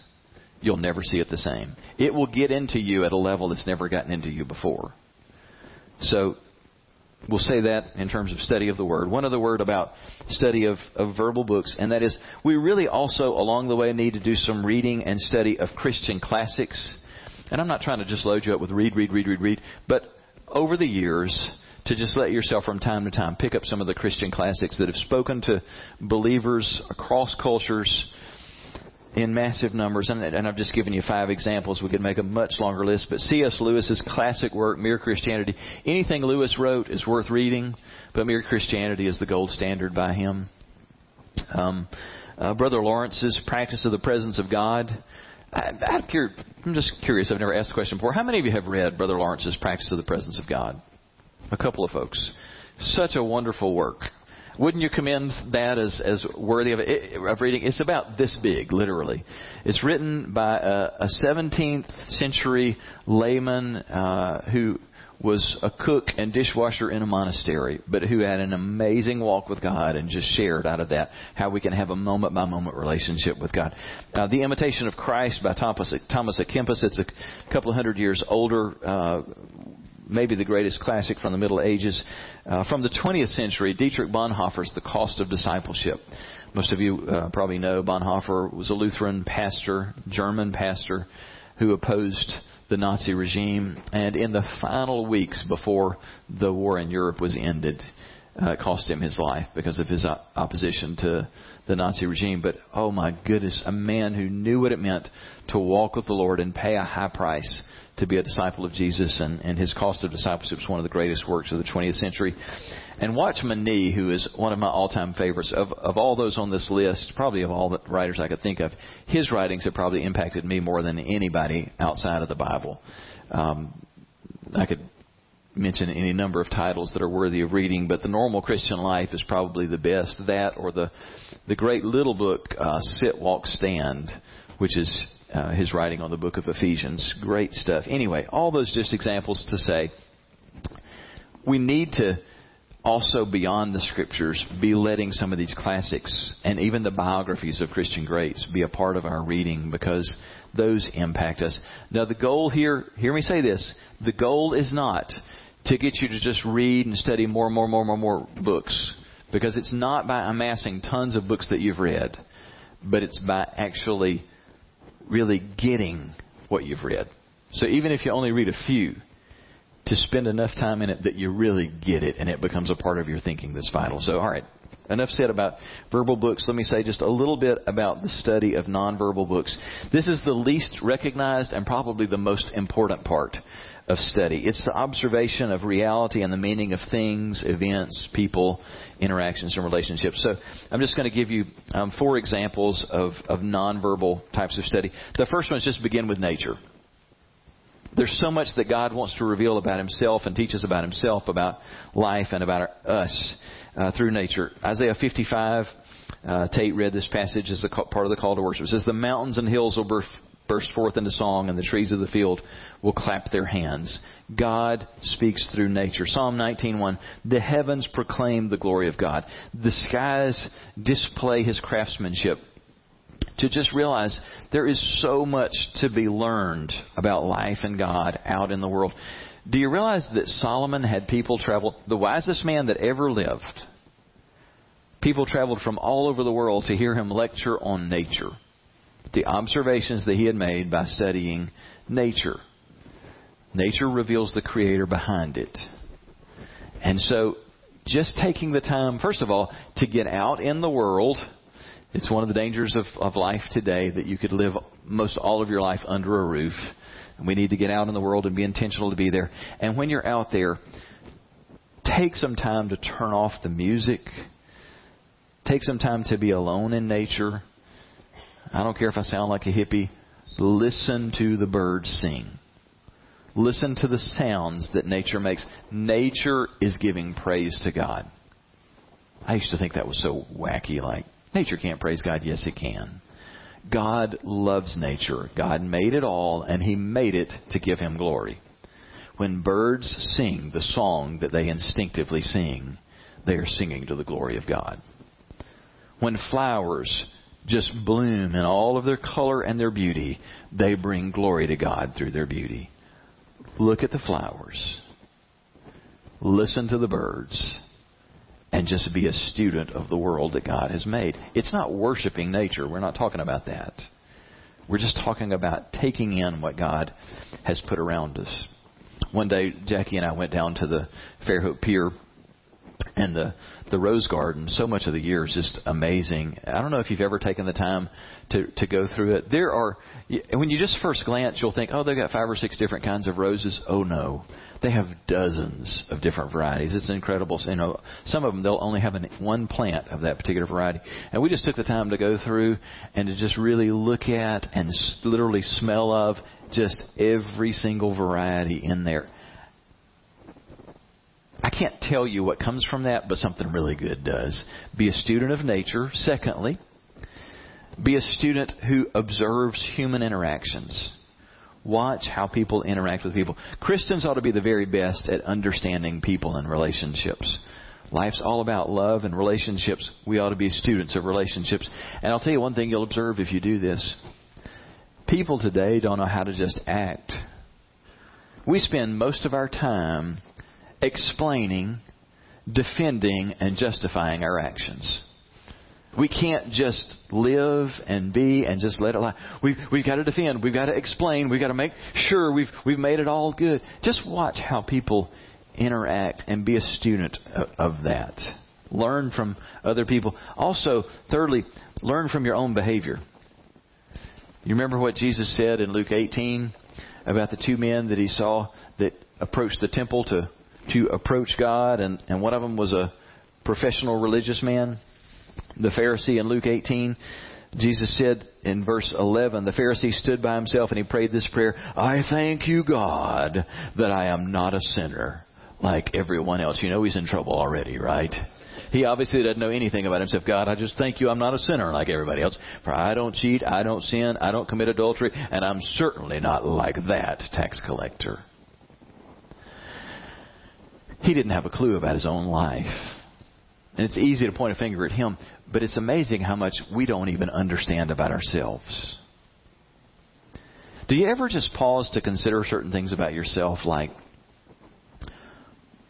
You'll never see it the same. It will get into you at a level that's never gotten into you before. So we'll say that in terms of study of the Word. One other word about study of, of verbal books, and that is we really also along the way need to do some reading and study of Christian classics. And I'm not trying to just load you up with read, read, read, read, read, but over the years to just let yourself from time to time pick up some of the Christian classics that have spoken to believers across cultures in massive numbers. And, and I've just given you five examples. We could make a much longer list. But C.S. Lewis's classic work, Mere Christianity, anything Lewis wrote is worth reading, but Mere Christianity is the gold standard by him. Um, uh, Brother Lawrence's Practice of the Presence of God. I, I'm just curious. I've never asked the question before. How many of you have read Brother Lawrence's Practice of the Presence of God? A couple of folks. Such a wonderful work. Wouldn't you commend that as, as worthy of, of reading? It's about this big, literally. It's written by a, a 17th century layman uh, who was a cook and dishwasher in a monastery, but who had an amazing walk with God and just shared out of that how we can have a moment by moment relationship with God. Uh, the Imitation of Christ by Thomas, Thomas à Kempis. It's a couple of hundred years older. Uh, maybe the greatest classic from the Middle Ages. Uh, from the 20th century, Dietrich Bonhoeffer's The Cost of Discipleship. Most of you uh, probably know Bonhoeffer was a Lutheran pastor, German pastor, who opposed the Nazi regime. And in the final weeks before the war in Europe was ended, uh, cost him his life because of his opposition to the Nazi regime. But oh my goodness, a man who knew what it meant to walk with the Lord and pay a high price to be a disciple of Jesus, and, and his cost of discipleship is one of the greatest works of the 20th century. And Watchman Nee, who is one of my all-time favorites of of all those on this list, probably of all the writers I could think of, his writings have probably impacted me more than anybody outside of the Bible. Um, I could mention any number of titles that are worthy of reading, but the normal Christian life is probably the best. That or the the great little book, uh, Sit, Walk, Stand, which is uh, his writing on the book of Ephesians. Great stuff. Anyway, all those just examples to say we need to also beyond the scriptures be letting some of these classics and even the biographies of Christian greats be a part of our reading because those impact us. Now the goal here, hear me say this, the goal is not to get you to just read and study more and more and more and more, more books because it's not by amassing tons of books that you've read, but it's by actually really getting what you've read. So even if you only read a few, to spend enough time in it that you really get it and it becomes a part of your thinking that's vital. So, all right, enough said about verbal books. Let me say just a little bit about the study of nonverbal books. This is the least recognized and probably the most important part of study. It's the observation of reality and the meaning of things, events, people, interactions, and relationships. So I'm just going to give you um, four examples of, of nonverbal types of study. The first one is just begin with nature. There's so much that God wants to reveal about Himself and teach us about Himself, about life, and about our, us uh, through nature. Isaiah 55. Uh, Tate read this passage as a part of the call to worship. It says, "The mountains and hills will burst, forth into song, and the trees of the field will clap their hands." God speaks through nature. Psalm 19:1. The heavens proclaim the glory of God. The skies display His craftsmanship to just realize there is so much to be learned about life and God out in the world. Do you realize that Solomon had people travel, the wisest man that ever lived? People traveled from all over the world to hear him lecture on nature, the observations that he had made by studying nature. Nature reveals the creator behind it. And so, just taking the time, first of all, to get out in the world it's one of the dangers of, of life today that you could live most all of your life under a roof. And we need to get out in the world and be intentional to be there. And when you're out there, take some time to turn off the music. Take some time to be alone in nature. I don't care if I sound like a hippie. Listen to the birds sing. Listen to the sounds that nature makes. Nature is giving praise to God. I used to think that was so wacky, like, Nature can't praise God. Yes, it can. God loves nature. God made it all, and He made it to give Him glory. When birds sing the song that they instinctively sing, they are singing to the glory of God. When flowers just bloom in all of their color and their beauty, they bring glory to God through their beauty. Look at the flowers. Listen to the birds and just be a student of the world that God has made. It's not worshiping nature. We're not talking about that. We're just talking about taking in what God has put around us. One day, Jackie and I went down to the Fairhope Pier and the the rose garden so much of the year is just amazing i don't know if you've ever taken the time to to go through it there are when you just first glance you'll think oh they've got five or six different kinds of roses oh no they have dozens of different varieties. It's incredible. You know, some of them they'll only have an, one plant of that particular variety. And we just took the time to go through and to just really look at and literally smell of just every single variety in there. I can't tell you what comes from that, but something really good does. Be a student of nature. Secondly, be a student who observes human interactions. Watch how people interact with people. Christians ought to be the very best at understanding people and relationships. Life's all about love and relationships. We ought to be students of relationships. And I'll tell you one thing you'll observe if you do this. People today don't know how to just act. We spend most of our time explaining, defending, and justifying our actions. We can't just live and be and just let it lie. We've, we've got to defend. We've got to explain. We've got to make sure we've, we've made it all good. Just watch how people interact and be a student of that. Learn from other people. Also, thirdly, learn from your own behavior. You remember what Jesus said in Luke 18 about the two men that he saw that approached the temple to, to approach God, and, and one of them was a professional religious man? the Pharisee in Luke 18. Jesus said in verse 11, the Pharisee stood by himself and he prayed this prayer, I thank you, God, that I am not a sinner, like everyone else. You know he's in trouble already, right? He obviously doesn't know anything about himself. God, I just thank you I'm not a sinner like everybody else. For I don't cheat, I don't sin, I don't commit adultery, and I'm certainly not like that tax collector. He didn't have a clue about his own life. And it's easy to point a finger at him, but it's amazing how much we don't even understand about ourselves. Do you ever just pause to consider certain things about yourself like,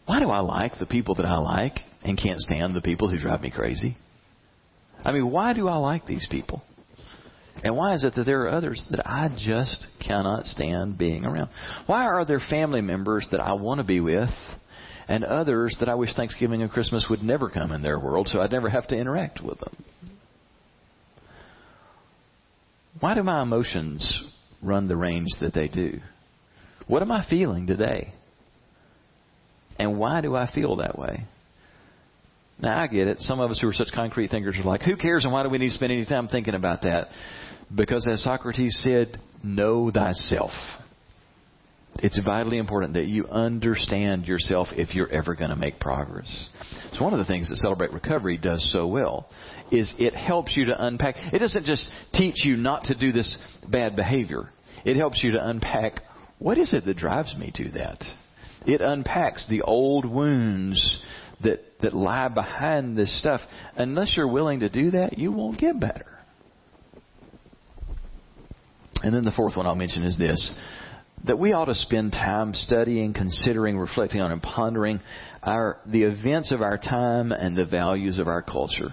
why do I like the people that I like and can't stand the people who drive me crazy? I mean, why do I like these people? And why is it that there are others that I just cannot stand being around? Why are there family members that I want to be with and others that I wish Thanksgiving and Christmas would never come in their world so I'd never have to interact with them? Why do my emotions run the range that they do? What am I feeling today? And why do I feel that way? Now, I get it. Some of us who are such concrete thinkers are like, who cares and why do we need to spend any time thinking about that? Because as Socrates said, know thyself. It's vitally important that you understand yourself if you're ever going to make progress. So one of the things that Celebrate Recovery does so well is it helps you to unpack. It doesn't just teach you not to do this bad behavior. It helps you to unpack what is it that drives me to that? It unpacks the old wounds that, that lie behind this stuff. Unless you're willing to do that, you won't get better. And then the fourth one I'll mention is this that we ought to spend time studying, considering, reflecting on, and pondering our, the events of our time and the values of our culture.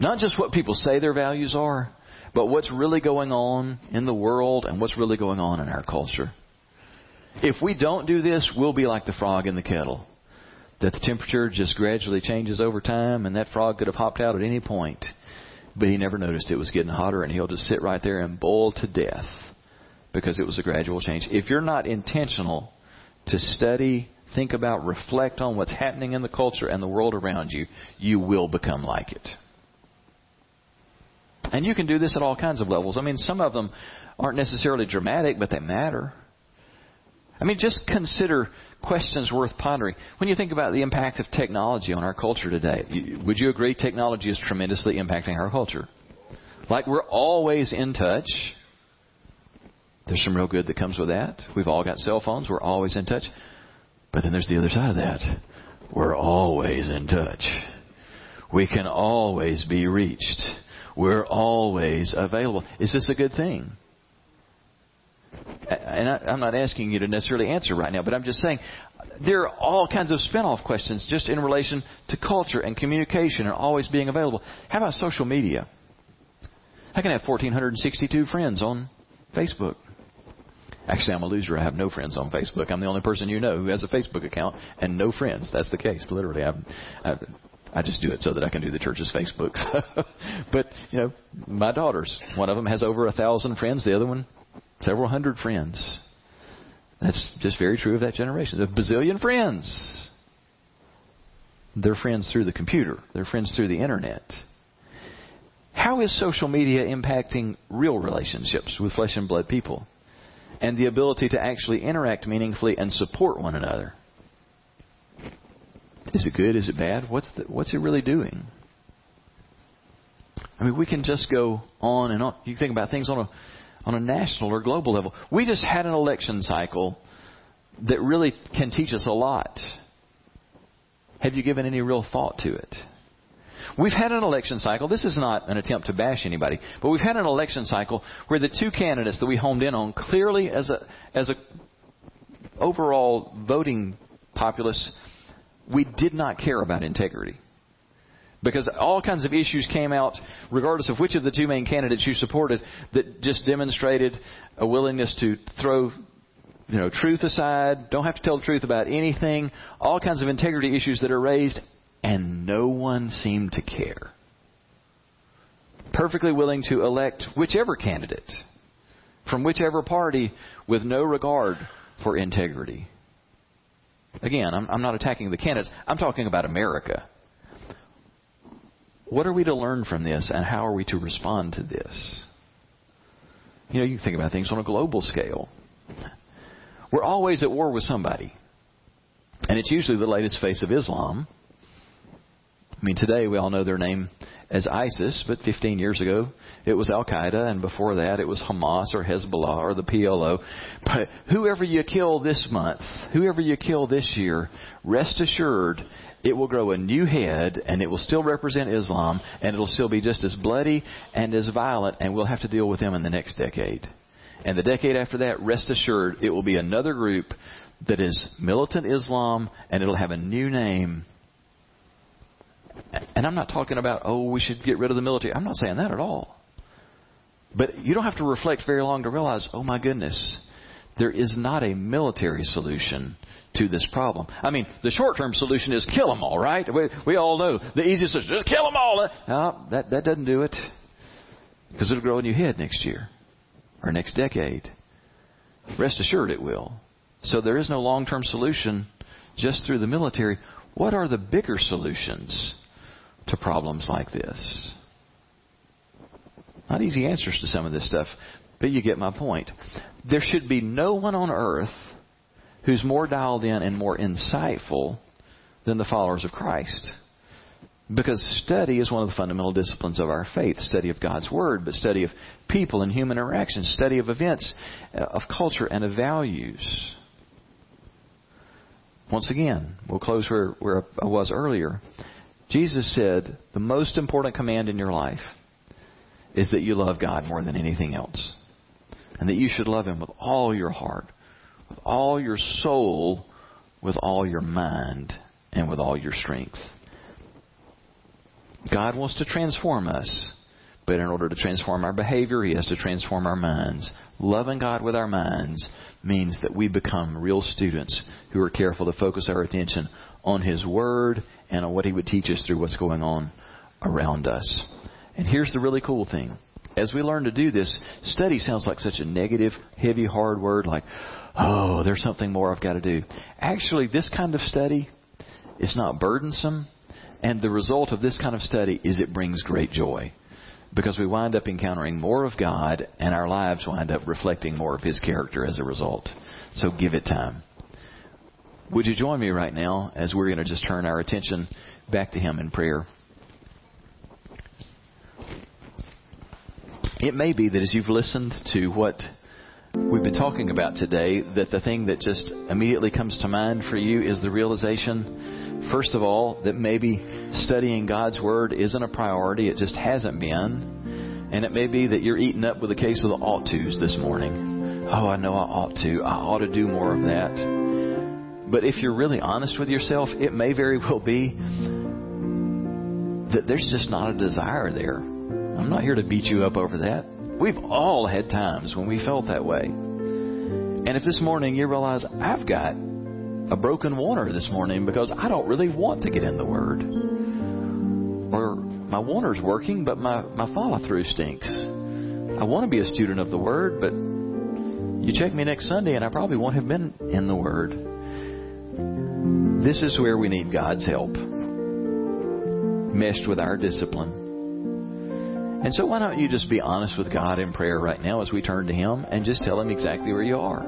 Not just what people say their values are, but what's really going on in the world and what's really going on in our culture. If we don't do this, we'll be like the frog in the kettle. That the temperature just gradually changes over time, and that frog could have hopped out at any point, but he never noticed it was getting hotter, and he'll just sit right there and boil to death because it was a gradual change. If you're not intentional to study, think about, reflect on what's happening in the culture and the world around you, you will become like it. And you can do this at all kinds of levels. I mean, some of them aren't necessarily dramatic, but they matter. I mean, just consider questions worth pondering. When you think about the impact of technology on our culture today, would you agree technology is tremendously impacting our culture? Like we're always in touch. There's some real good that comes with that. We've all got cell phones. We're always in touch. But then there's the other side of that. We're always in touch. We can always be reached. We're always available. Is this a good thing? and I, am not asking you to necessarily answer right now, but I'm just saying there are all kinds of spin-off questions just in relation to culture and communication and always being available. How about social media? I can have 1,462 friends on Facebook. Actually, I'm a loser. I have no friends on Facebook. I'm the only person you know who has a Facebook account and no friends. That's the case, literally. I've, I've, I just do it so that I can do the church's Facebook. but you know, my daughters, one of them has over a thousand friends. The other one several hundred friends. That's just very true of that generation. A bazillion friends. They're friends through the computer, they're friends through the internet. How is social media impacting real relationships with flesh and blood people? And the ability to actually interact meaningfully and support one another. Is it good? Is it bad? What's the, what's it really doing? I mean, we can just go on and on. You think about things on a on a national or global level. We just had an election cycle that really can teach us a lot. Have you given any real thought to it? We've had an election cycle. This is not an attempt to bash anybody, but we've had an election cycle where the two candidates that we homed in on clearly as a as a overall voting populace, we did not care about integrity because all kinds of issues came out, regardless of which of the two main candidates you supported, that just demonstrated a willingness to throw you know, truth aside, don't have to tell the truth about anything, all kinds of integrity issues that are raised, and no one seemed to care. Perfectly willing to elect whichever candidate from whichever party with no regard for integrity. Again, I'm, I'm not attacking the candidates. I'm talking about America. What are we to learn from this, and how are we to respond to this? You know, you think about things on a global scale. We're always at war with somebody. And it's usually the latest face of Islam. I mean, today we all know their name as ISIS, but 15 years ago it was Al Qaeda, and before that it was Hamas or Hezbollah or the PLO. But whoever you kill this month, whoever you kill this year, rest assured it will grow a new head and it will still represent Islam and it'll still be just as bloody and as violent, and we'll have to deal with them in the next decade. And the decade after that, rest assured, it will be another group that is militant Islam and it'll have a new name and I'm not talking about, oh, we should get rid of the military. I'm not saying that at all. But you don't have to reflect very long to realize, oh my goodness, there is not a military solution to this problem. I mean, the short-term solution is kill them all, right? We, we all know the easiest solution is kill them all. Uh, no, that that doesn't do it because it'll grow in your head next year or next decade. Rest assured, it will. So there is no long-term solution just through the military. What are the bigger solutions? To problems like this? Not easy answers to some of this stuff, but you get my point. There should be no one on earth who's more dialed in and more insightful than the followers of Christ. Because study is one of the fundamental disciplines of our faith study of God's Word, but study of people and human interactions, study of events, uh, of culture, and of values. Once again, we'll close where, where I was earlier. Jesus said the most important command in your life is that you love God more than anything else. And that you should love Him with all your heart, with all your soul, with all your mind, and with all your strength. God wants to transform us, but in order to transform our behavior, He has to transform our minds. Loving God with our minds means that we become real students who are careful to focus our attention on His Word and on what He would teach us through what's going on around us. And here's the really cool thing. As we learn to do this, study sounds like such a negative, heavy, hard word like, oh, there's something more I've got to do. Actually, this kind of study is not burdensome, and the result of this kind of study is it brings great joy. Because we wind up encountering more of God, and our lives wind up reflecting more of His character as a result. So give it time. Would you join me right now as we're going to just turn our attention back to Him in prayer? It may be that as you've listened to what we've been talking about today, that the thing that just immediately comes to mind for you is the realization, first of all, that maybe studying God's Word isn't a priority. It just hasn't been. And it may be that you're eating up with a case of the ought tos this morning. Oh, I know I ought to. I ought to do more of that. But if you're really honest with yourself, it may very well be that there's just not a desire there. I'm not here to beat you up over that. We've all had times when we felt that way. And if this morning you realize I've got a broken wanter this morning because I don't really want to get in the Word, or my wanter's working but my, my follow through stinks. I want to be a student of the Word, but you check me next Sunday and I probably won't have been in the Word. This is where we need God's help, meshed with our discipline. And so, why don't you just be honest with God in prayer right now as we turn to Him and just tell Him exactly where you are?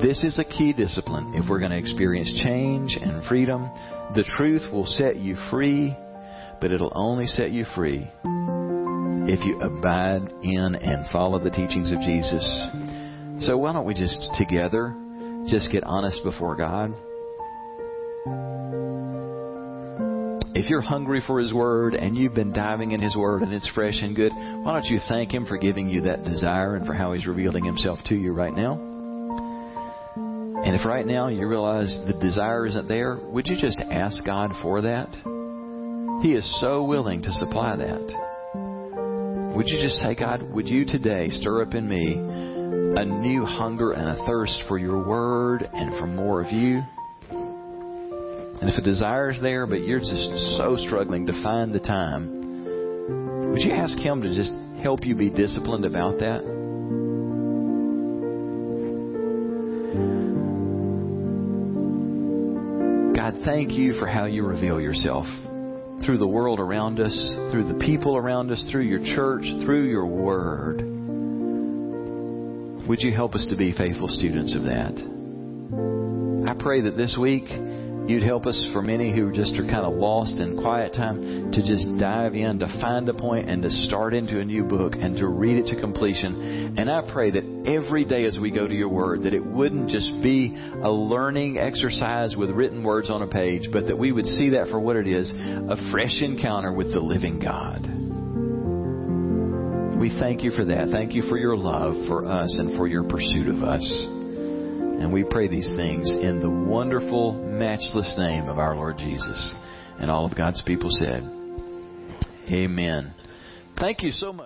This is a key discipline. If we're going to experience change and freedom, the truth will set you free, but it'll only set you free if you abide in and follow the teachings of Jesus. So, why don't we just together just get honest before God? If you're hungry for His Word and you've been diving in His Word and it's fresh and good, why don't you thank Him for giving you that desire and for how He's revealing Himself to you right now? And if right now you realize the desire isn't there, would you just ask God for that? He is so willing to supply that. Would you just say, God, would you today stir up in me a new hunger and a thirst for your word and for more of you? And if the desire is there, but you're just so struggling to find the time, would you ask Him to just help you be disciplined about that? God, thank you for how you reveal yourself through the world around us, through the people around us, through your church, through your word. Would you help us to be faithful students of that? I pray that this week you'd help us for many who just are kind of lost in quiet time to just dive in, to find a point and to start into a new book and to read it to completion. And I pray that every day as we go to your word, that it wouldn't just be a learning exercise with written words on a page, but that we would see that for what it is, a fresh encounter with the living God. We thank you for that. Thank you for your love for us and for your pursuit of us. And we pray these things in the wonderful, matchless name of our Lord Jesus. And all of God's people said, Amen. Thank you so much.